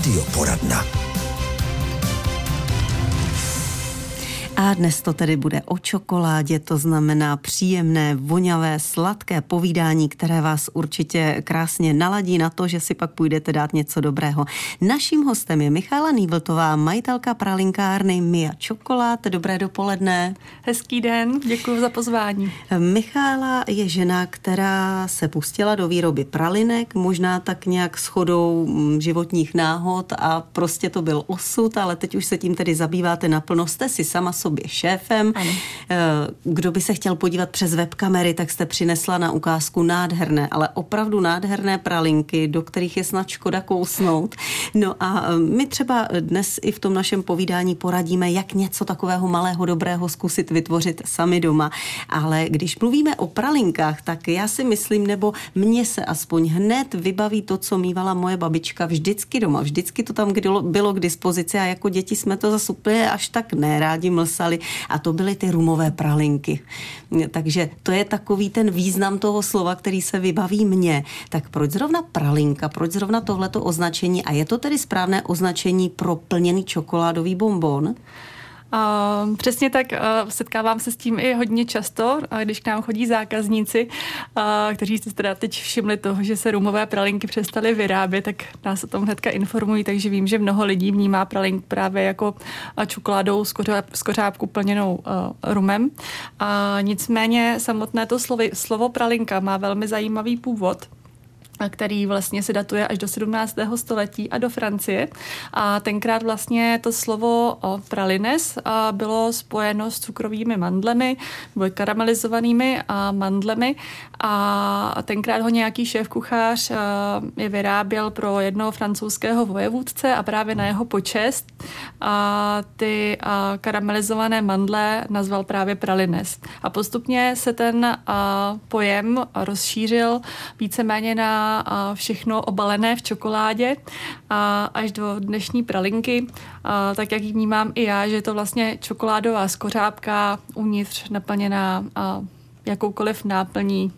Radio Poradna. A dnes to tedy bude o čokoládě, to znamená příjemné, voňavé, sladké povídání, které vás určitě krásně naladí na to, že si pak půjdete dát něco dobrého. Naším hostem je Michála Nývltová, majitelka pralinkárny Mia Čokolád. Dobré dopoledne. Hezký den, děkuji za pozvání. Michála je žena, která se pustila do výroby pralinek, možná tak nějak shodou mm, životních náhod a prostě to byl osud, ale teď už se tím tedy zabýváte naplno. Jste si sama sobě sobě šéfem. Ano. Eh, kdo by se chtěl podívat přes webkamery, tak jste přinesla na ukázku nádherné, ale opravdu nádherné pralinky, do kterých je snad škoda kousnout. No a eh, my třeba dnes i v tom našem povídání poradíme, jak něco takového malého dobrého zkusit vytvořit sami doma. Ale když mluvíme o pralinkách, tak já si myslím, nebo mně se aspoň hned vybaví to, co mývala moje babička vždycky doma. Vždycky to tam bylo k dispozici a jako děti jsme to zase úplně až tak nerádi mlsali psali a to byly ty rumové pralinky. Takže to je takový ten význam toho slova, který se vybaví mně. Tak proč zrovna pralinka, proč zrovna tohleto označení a je to tedy správné označení pro plněný čokoládový bonbon? Přesně tak, setkávám se s tím i hodně často, když k nám chodí zákazníci, kteří si teda teď všimli toho, že se rumové pralinky přestaly vyrábět, tak nás o tom hnedka informují, takže vím, že mnoho lidí vnímá pralink právě jako čokoládou z, kořáp, z kořápku plněnou rumem. Nicméně samotné to slovy, slovo pralinka má velmi zajímavý původ který vlastně se datuje až do 17. století a do Francie. A tenkrát vlastně to slovo pralines bylo spojeno s cukrovými mandlemi, nebo karamelizovanými mandlemi a tenkrát ho nějaký šéf kuchař je vyráběl pro jednoho francouzského vojevůdce a právě na jeho počest a ty karamelizované mandle nazval právě pralines. A postupně se ten pojem rozšířil víceméně na všechno obalené v čokoládě a až do dnešní pralinky, a tak jak ji vnímám i já, že je to vlastně čokoládová skořápka uvnitř naplněná jakoukoliv náplní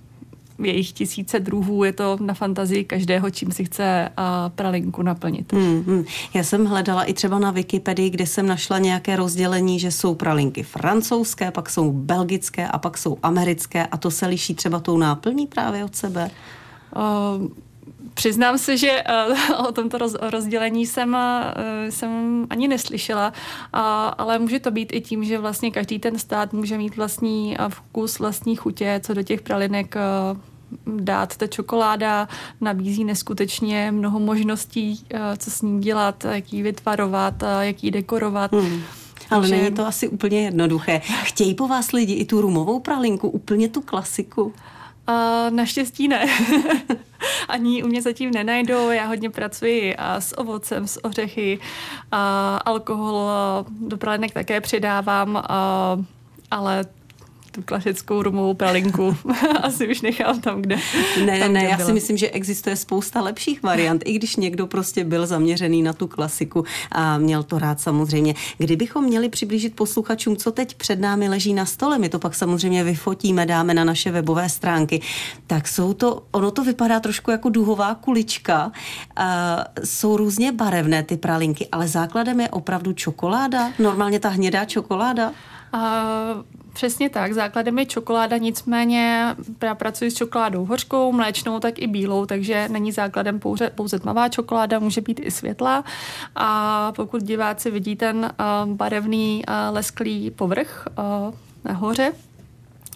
jejich tisíce druhů, je to na fantazii každého, čím si chce a pralinku naplnit. Hmm, hmm. Já jsem hledala i třeba na Wikipedii, kde jsem našla nějaké rozdělení, že jsou pralinky francouzské, pak jsou belgické a pak jsou americké a to se liší třeba tou náplní právě od sebe. Uh, Přiznám se, že uh, o tomto roz, rozdělení jsem, uh, jsem ani neslyšela, ale může to být i tím, že vlastně každý ten stát může mít vlastní vkus, vlastní chutě, co do těch pralinek dát. Ta čokoláda nabízí neskutečně mnoho možností, co s ní dělat, jak ji vytvarovat, jak ji dekorovat. Hmm. Ale není to asi úplně jednoduché. Chtějí po vás lidi i tu rumovou pralinku, úplně tu klasiku? A naštěstí ne. Ani u mě zatím nenajdou. Já hodně pracuji a s ovocem, s ořechy, a alkohol do pralinek také přidávám, a, ale tu klasickou rumovou pralinku asi už nechám tam, kde Ne, tam, ne, kde já byla. si myslím, že existuje spousta lepších variant, i když někdo prostě byl zaměřený na tu klasiku a měl to rád samozřejmě. Kdybychom měli přiblížit posluchačům, co teď před námi leží na stole, my to pak samozřejmě vyfotíme, dáme na naše webové stránky, tak jsou to, ono to vypadá trošku jako duhová kulička, a jsou různě barevné ty pralinky, ale základem je opravdu čokoláda, normálně ta hnědá čokoláda. Přesně tak, základem je čokoláda, nicméně já pracuji s čokoládou hořkou, mléčnou, tak i bílou, takže není základem pouze, pouze tmavá čokoláda, může být i světlá. A pokud diváci vidí ten uh, barevný uh, lesklý povrch uh, nahoře,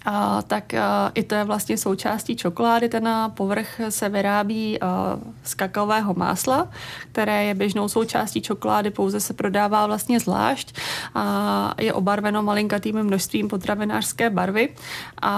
a, tak a, i to je vlastně součástí čokolády. Ten povrch se vyrábí a, z kakaového másla, které je běžnou součástí čokolády, pouze se prodává vlastně zvlášť a je obarveno malinkatým množstvím potravinářské barvy a,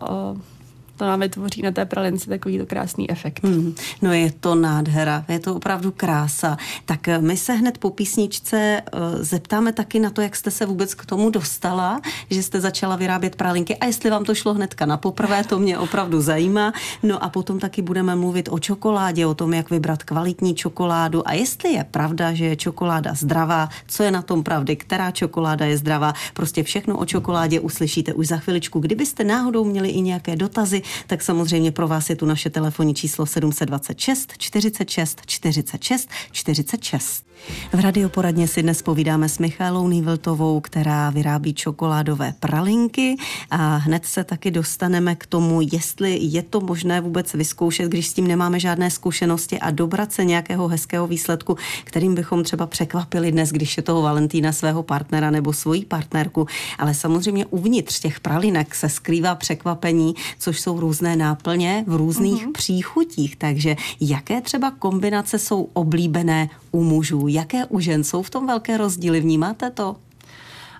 a to nám vytvoří na té pralince takový krásný efekt. Hmm. No je to nádhera, je to opravdu krása. Tak eh, my se hned po písničce uh, zeptáme taky na to, jak jste se vůbec k tomu dostala, že jste začala vyrábět pralinky a jestli vám to šlo hnedka na poprvé, to mě opravdu zajímá. No a potom taky budeme mluvit o čokoládě, o tom, jak vybrat kvalitní čokoládu a jestli je pravda, že je čokoláda zdravá, co je na tom pravdy, která čokoláda je zdravá. Prostě všechno o čokoládě uslyšíte už za chviličku. Kdybyste náhodou měli i nějaké dotazy, tak samozřejmě pro vás je tu naše telefonní číslo 726 46 46 46. V radioporadně si dnes povídáme s Michálou Nývltovou, která vyrábí čokoládové pralinky a hned se taky dostaneme k tomu, jestli je to možné vůbec vyzkoušet, když s tím nemáme žádné zkušenosti a dobrat se nějakého hezkého výsledku, kterým bychom třeba překvapili dnes, když je toho Valentína svého partnera nebo svoji partnerku. Ale samozřejmě uvnitř těch pralinek se skrývá překvapení, což jsou různé náplně v různých mm-hmm. příchutích. Takže jaké třeba kombinace jsou oblíbené u mužů? Jaké u žen jsou v tom velké rozdíly? Vnímáte to?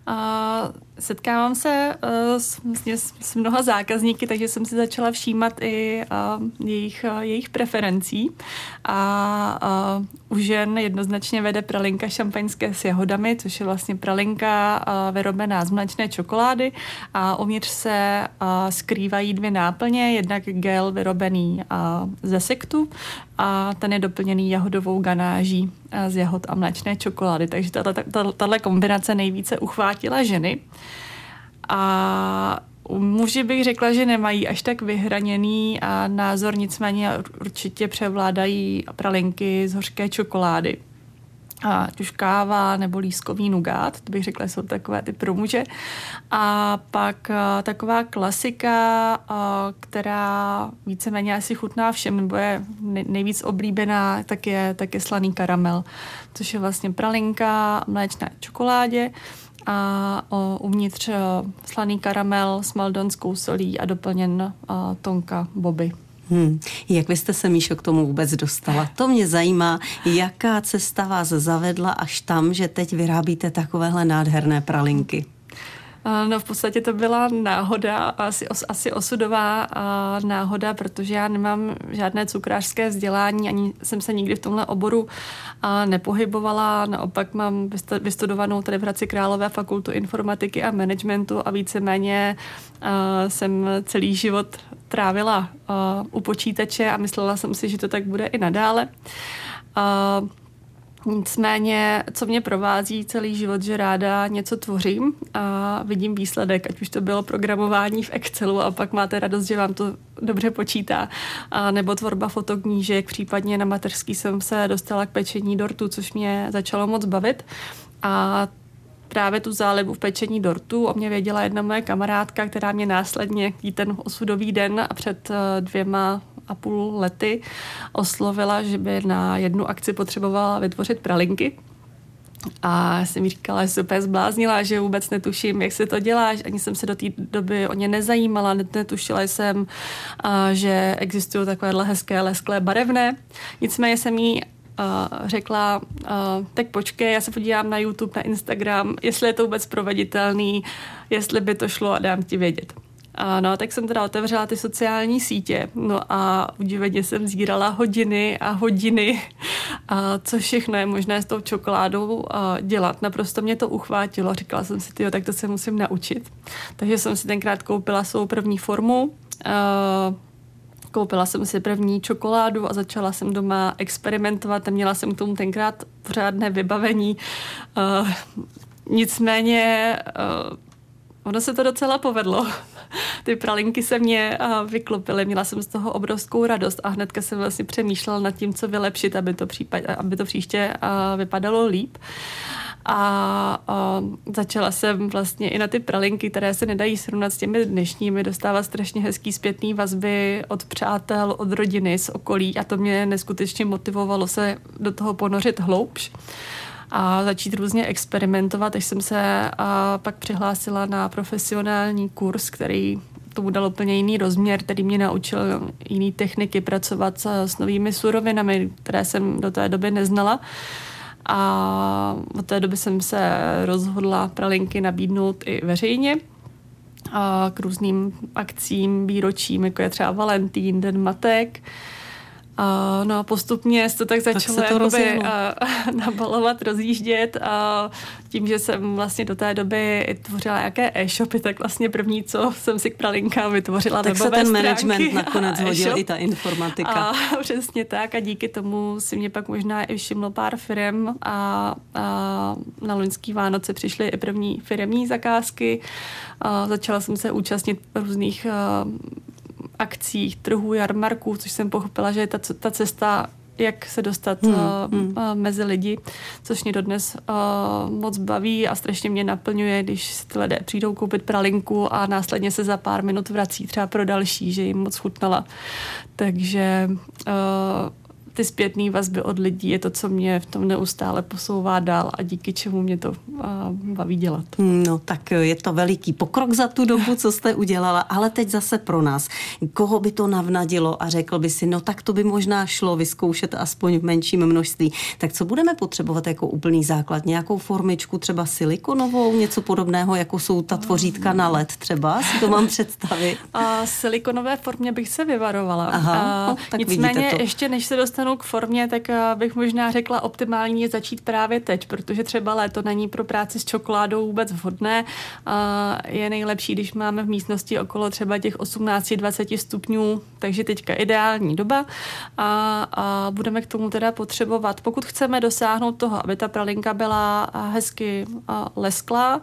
Uh, setkávám se uh, s, vlastně s, s mnoha zákazníky, takže jsem si začala všímat i uh, jejich, uh, jejich preferencí. A uh, u žen jednoznačně vede pralinka šampaňské s jahodami, což je vlastně pralinka uh, vyrobená z mléčné čokolády a uvnitř se uh, skrývají dvě náplně, jednak gel vyrobený uh, ze sektu a ten je doplněný jahodovou ganáží z jahod a mléčné čokolády. Takže tato kombinace nejvíce uchvátila ženy. A muži bych řekla, že nemají až tak vyhraněný a názor, nicméně určitě převládají pralinky z hořké čokolády. A už káva nebo lískový nugát, to bych řekla, jsou takové ty pro muže. A pak a, taková klasika, a, která víceméně asi chutná všem, nebo je nejvíc oblíbená, tak je, tak je slaný karamel, což je vlastně pralinka mléčné čokoládě a o, uvnitř slaný karamel s maldonskou solí a doplněn a, tonka boby. Hmm. Jak byste se, Míšo, k tomu vůbec dostala? To mě zajímá, jaká cesta vás zavedla až tam, že teď vyrábíte takovéhle nádherné pralinky. No v podstatě to byla náhoda, asi, os, asi osudová náhoda, protože já nemám žádné cukrářské vzdělání, ani jsem se nikdy v tomhle oboru nepohybovala. Naopak mám vystudovanou tady v Hradci Králové fakultu informatiky a managementu a víceméně jsem celý život trávila u počítače a myslela jsem si, že to tak bude i nadále. Nicméně, co mě provází celý život, že ráda něco tvořím a vidím výsledek, ať už to bylo programování v Excelu a pak máte radost, že vám to dobře počítá, a nebo tvorba fotoknížek, případně na mateřský jsem se dostala k pečení dortu, což mě začalo moc bavit. A právě tu zálibu v pečení dortu o mě věděla jedna moje kamarádka, která mě následně ten osudový den a před eh, dvěma a půl lety oslovila, že by na jednu akci potřebovala vytvořit pralinky. A já jsem mi říkala, že se úplně zbláznila, že vůbec netuším, jak se to dělá. Ani jsem se do té doby o ně nezajímala, netušila jsem, že existují takovéhle hezké, lesklé, barevné. Nicméně jsem jí řekla, tak počkej, já se podívám na YouTube, na Instagram, jestli je to vůbec proveditelný, jestli by to šlo a dám ti vědět. A no, tak jsem teda otevřela ty sociální sítě, no a udiveně jsem zírala hodiny a hodiny, a co všechno je možné s tou čokoládou dělat. Naprosto mě to uchvátilo, říkala jsem si, tyjo, tak to se musím naučit. Takže jsem si tenkrát koupila svou první formu, koupila jsem si první čokoládu a začala jsem doma experimentovat a měla jsem k tomu tenkrát pořádné vybavení. Uh, nicméně ono se to docela povedlo. Ty pralinky se mě vyklopily, měla jsem z toho obrovskou radost a hnedka jsem vlastně přemýšlela nad tím, co vylepšit, aby to, případ, aby to příště vypadalo líp. A, a začala jsem vlastně i na ty pralinky, které se nedají srovnat s těmi dnešními, dostávat strašně hezký zpětný vazby od přátel, od rodiny, z okolí a to mě neskutečně motivovalo se do toho ponořit hloubš a začít různě experimentovat, až jsem se a pak přihlásila na profesionální kurz, který tomu dal úplně jiný rozměr, který mě naučil jiný techniky pracovat s, s novými surovinami, které jsem do té doby neznala. A od té doby jsem se rozhodla pralinky nabídnout i veřejně a k různým akcím, výročím, jako je třeba Valentín, Den matek. Uh, no a postupně se to tak začalo tak to jakoby, uh, nabalovat, rozjíždět a tím, že jsem vlastně do té doby tvořila jaké e-shopy, tak vlastně první, co jsem si k pralinkám vytvořila tak webové se ten management nakonec hodil i ta informatika. A přesně tak a díky tomu si mě pak možná i všimlo pár firm a, a na loňský Vánoce přišly i první firemní zakázky. A začala jsem se účastnit různých akcích, trhů, jarmarků, což jsem pochopila, že je ta, ta cesta jak se dostat hmm, uh, hmm. Uh, mezi lidi, což mě dodnes uh, moc baví a strašně mě naplňuje, když si ty lidé přijdou koupit pralinku a následně se za pár minut vrací třeba pro další, že jim moc chutnala. Takže uh, ty zpětné vazby od lidí je to, co mě v tom neustále posouvá dál a díky čemu mě to baví dělat. No tak je to veliký pokrok za tu dobu, co jste udělala, ale teď zase pro nás. Koho by to navnadilo a řekl by si, no tak to by možná šlo vyzkoušet aspoň v menším množství. Tak co budeme potřebovat jako úplný základ? Nějakou formičku, třeba silikonovou, něco podobného, jako jsou ta tvořítka na led třeba? Si to mám představit. A silikonové formě bych se vyvarovala. Aha, a, no, tak nicméně ještě než se dostanu dostanu k formě, tak eh, bych možná řekla optimální je začít právě teď, protože třeba léto není pro práci s čokoládou vůbec vhodné. Je nejlepší, když máme v místnosti okolo třeba těch 18-20 stupňů, takže teďka ideální doba a, budeme k tomu teda potřebovat, pokud chceme dosáhnout toho, aby ta pralinka byla hezky lesklá, a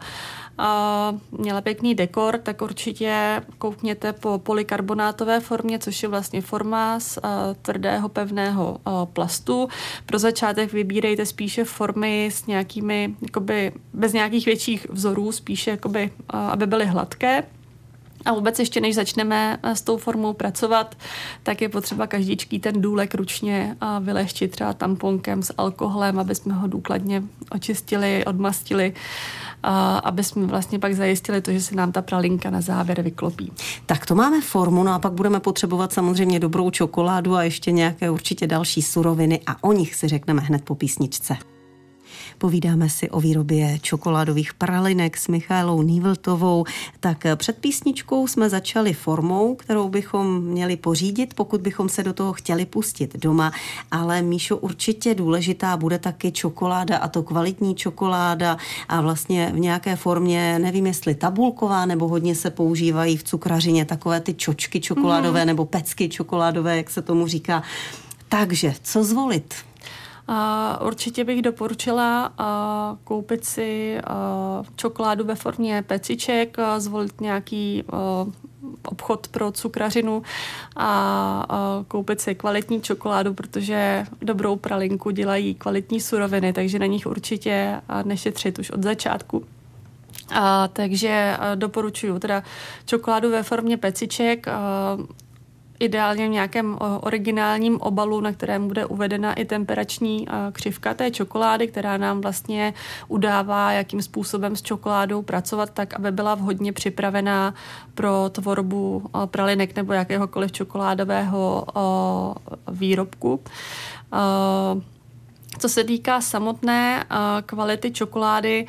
měla pěkný dekor, tak určitě koukněte po polikarbonátové formě, což je vlastně forma z tvrdého pevného plastu. Pro začátek vybírejte spíše formy s nějakými, jakoby, bez nějakých větších vzorů, spíše jakoby, aby byly hladké. A vůbec ještě než začneme s tou formou pracovat, tak je potřeba každičký ten důlek ručně vyleštit třeba tamponkem s alkoholem, aby jsme ho důkladně očistili, odmastili aby jsme vlastně pak zajistili to, že se nám ta pralinka na závěr vyklopí. Tak to máme formu, no a pak budeme potřebovat samozřejmě dobrou čokoládu a ještě nějaké určitě další suroviny a o nich si řekneme hned po písničce. Povídáme si o výrobě čokoládových pralinek s Michailou Nývltovou. Tak před písničkou jsme začali formou, kterou bychom měli pořídit, pokud bychom se do toho chtěli pustit doma. Ale Míšo, určitě důležitá bude taky čokoláda a to kvalitní čokoláda a vlastně v nějaké formě, nevím jestli tabulková, nebo hodně se používají v cukrařině takové ty čočky čokoládové mm. nebo pecky čokoládové, jak se tomu říká. Takže, co zvolit? A určitě bych doporučila a koupit si a čokoládu ve formě peciček, a zvolit nějaký a, obchod pro cukrařinu a, a koupit si kvalitní čokoládu, protože dobrou pralinku dělají kvalitní suroviny, takže na nich určitě nešetřit už od začátku. A, takže doporučuji teda čokoládu ve formě peciček. A, ideálně v nějakém originálním obalu, na kterém bude uvedena i temperační křivka té čokolády, která nám vlastně udává, jakým způsobem s čokoládou pracovat tak, aby byla vhodně připravená pro tvorbu pralinek nebo jakéhokoliv čokoládového výrobku. Co se týká samotné kvality čokolády,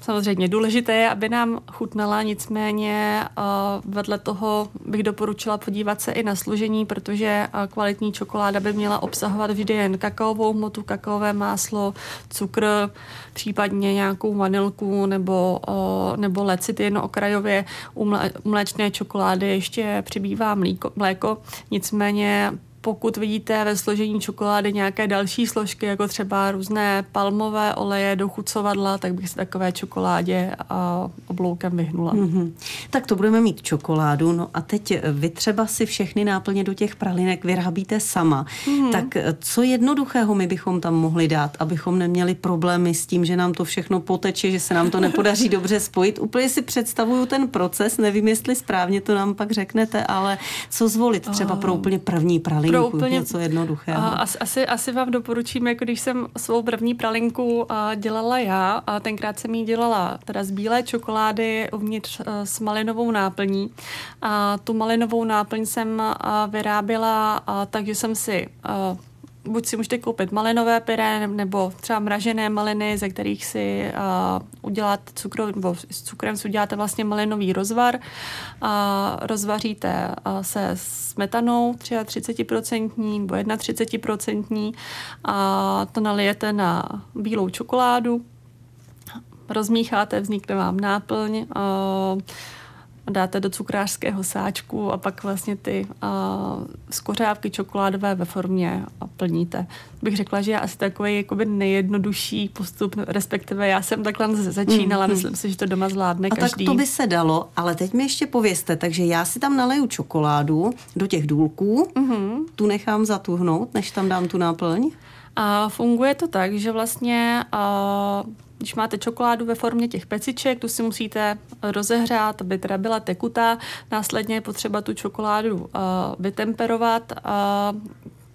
samozřejmě důležité je, aby nám chutnala, nicméně eh, vedle toho bych doporučila podívat se i na složení, protože eh, kvalitní čokoláda by měla obsahovat vždy jen kakaovou hmotu, kakaové máslo, cukr, případně nějakou vanilku nebo, eh, nebo lecityn okrajově. U mléčné čokolády ještě přibývá mléko, nicméně pokud vidíte ve složení čokolády nějaké další složky, jako třeba různé palmové oleje, dochucovadla, tak bych se takové čokoládě a obloukem vyhnula. Mm-hmm. Tak to budeme mít čokoládu. No a teď vy třeba si všechny náplně do těch pralinek vyrábíte sama. Mm-hmm. Tak co jednoduchého my bychom tam mohli dát, abychom neměli problémy s tím, že nám to všechno poteče, že se nám to nepodaří dobře spojit. Úplně si představuju ten proces, nevím, jestli správně to nám pak řeknete, ale co zvolit třeba pro úplně první pralinku? Pralinku, úplně, něco jednoduchého. Asi, asi vám doporučím, jako když jsem svou první pralinku dělala já, a tenkrát jsem ji dělala teda z bílé čokolády uvnitř s malinovou náplní. A tu malinovou náplň jsem vyráběla takže jsem si buď si můžete koupit malinové pyré nebo třeba mražené maliny, ze kterých si uh, uděláte cukru, nebo s cukrem si uděláte vlastně malinový rozvar. A rozvaříte uh, se smetanou 33% nebo 31% a to nalijete na bílou čokoládu, rozmícháte, vznikne vám náplň. Uh, dáte do cukrářského sáčku a pak vlastně ty uh, skořávky čokoládové ve formě plníte. Bych řekla, že je asi takový jakoby nejjednodušší postup, respektive já jsem takhle začínala, mm, myslím si, že to doma zvládne a každý. tak to by se dalo, ale teď mi ještě pověste, takže já si tam naleju čokoládu do těch důlků, mm-hmm. tu nechám zatuhnout, než tam dám tu náplň? A funguje to tak, že vlastně uh, když máte čokoládu ve formě těch peciček, tu si musíte rozehřát, aby teda byla tekutá. Následně je potřeba tu čokoládu uh, vytemperovat, uh,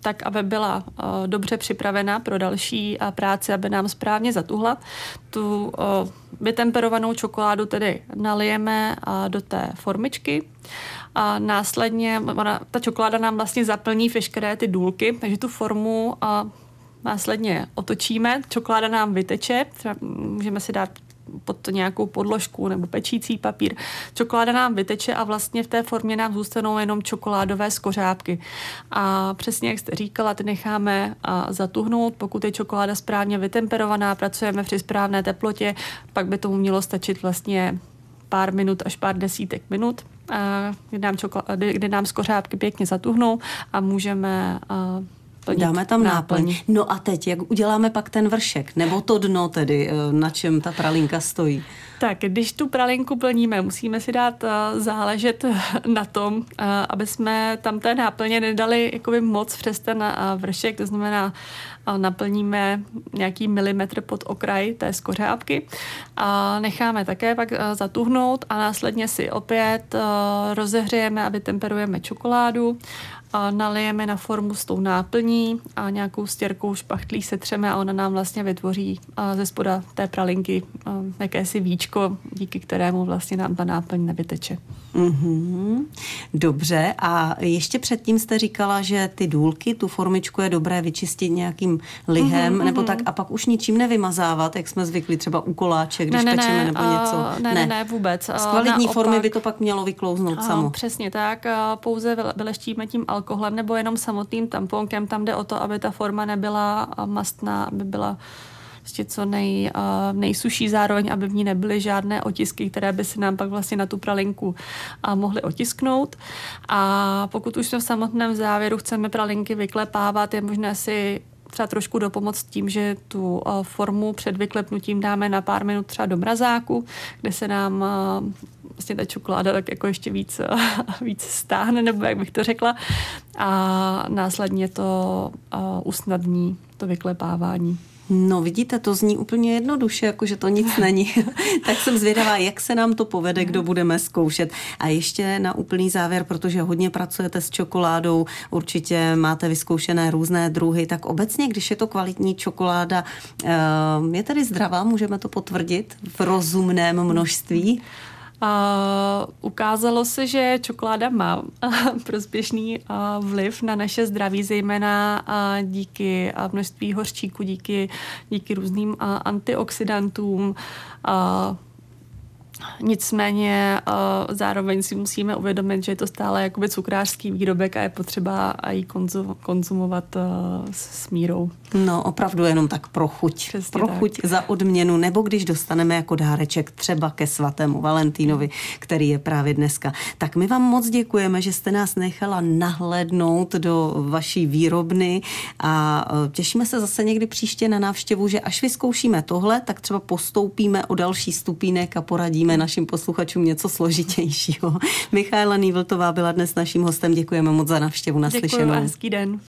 tak, aby byla uh, dobře připravena pro další uh, práci, aby nám správně zatuhla. Tu uh, vytemperovanou čokoládu tedy nalijeme uh, do té formičky a následně ona, ta čokoláda nám vlastně zaplní veškeré ty důlky, takže tu formu uh, následně otočíme, čokoláda nám vyteče, třeba můžeme si dát pod to nějakou podložku nebo pečící papír. Čokoláda nám vyteče a vlastně v té formě nám zůstanou jenom čokoládové skořápky. A přesně jak jste říkala, ty necháme zatuhnout. Pokud je čokoláda správně vytemperovaná, pracujeme při správné teplotě, pak by tomu mělo stačit vlastně pár minut až pár desítek minut, kdy nám, čokolády, kdy nám skořápky pěkně zatuhnou a můžeme plnit Dáme tam náplň. náplň. No a teď, jak uděláme pak ten vršek? Nebo to dno tedy, eh, na čem ta pralinka stojí? Tak, když tu pralinku plníme, musíme si dát uh, záležet na tom, uh, aby jsme tam té náplně nedali jakoby moc přes ten uh, vršek, to znamená, uh, naplníme nějaký milimetr pod okraj té skořápky a necháme také pak uh, zatuhnout a následně si opět uh, rozehřejeme, aby temperujeme čokoládu a nalijeme na formu s tou náplní a nějakou stěrkou špachtlí setřeme a ona nám vlastně vytvoří ze spoda té pralinky jakési víčko, díky kterému vlastně nám ta náplň nevyteče. Mm-hmm. Dobře a ještě předtím jste říkala, že ty důlky, tu formičku je dobré vyčistit nějakým lihem mm-hmm. nebo tak a pak už ničím nevymazávat, jak jsme zvykli třeba u koláče, když ne, ne, pečeme nebo ne, něco. Ne, ne, ne, vůbec. Z kvalitní Naopak, formy by to pak mělo vyklouznout samo. Přesně tak, pouze vyleštíme tím alkoholem nebo jenom samotným tamponkem. Tam jde o to, aby ta forma nebyla mastná, aby byla prostě co nej, uh, nejsuší zároveň, aby v ní nebyly žádné otisky, které by se nám pak vlastně na tu pralinku uh, mohly otisknout. A pokud už jsme v samotném závěru chceme pralinky vyklepávat, je možné si třeba trošku dopomoct tím, že tu formu před vyklepnutím dáme na pár minut třeba do mrazáku, kde se nám vlastně ta čokoláda tak jako ještě víc, víc stáhne, nebo jak bych to řekla. A následně to usnadní to vyklepávání. No vidíte, to zní úplně jednoduše, jako že to nic není. tak jsem zvědavá, jak se nám to povede, kdo budeme zkoušet. A ještě na úplný závěr, protože hodně pracujete s čokoládou, určitě máte vyzkoušené různé druhy, tak obecně, když je to kvalitní čokoláda, eh, je tedy zdravá, můžeme to potvrdit v rozumném množství? Uh, ukázalo se, že čokoláda má prospěšný vliv na naše zdraví, zejména díky množství hořčíku, díky, díky různým antioxidantům. Nicméně uh, zároveň si musíme uvědomit, že je to stále jakoby cukrářský výrobek a je potřeba i konzum, konzumovat uh, s mírou. No opravdu jenom tak pro chuť. Přesně pro tak. chuť za odměnu, nebo když dostaneme jako dáreček třeba ke svatému Valentínovi, který je právě dneska. Tak my vám moc děkujeme, že jste nás nechala nahlédnout do vaší výrobny a těšíme se zase někdy příště na návštěvu, že až vyzkoušíme tohle, tak třeba postoupíme o další stupínek a poradíme nabízíme našim posluchačům něco složitějšího. Michaela Nývltová byla dnes naším hostem. Děkujeme moc za návštěvu. Naslyšenou. Děkuji hezký den.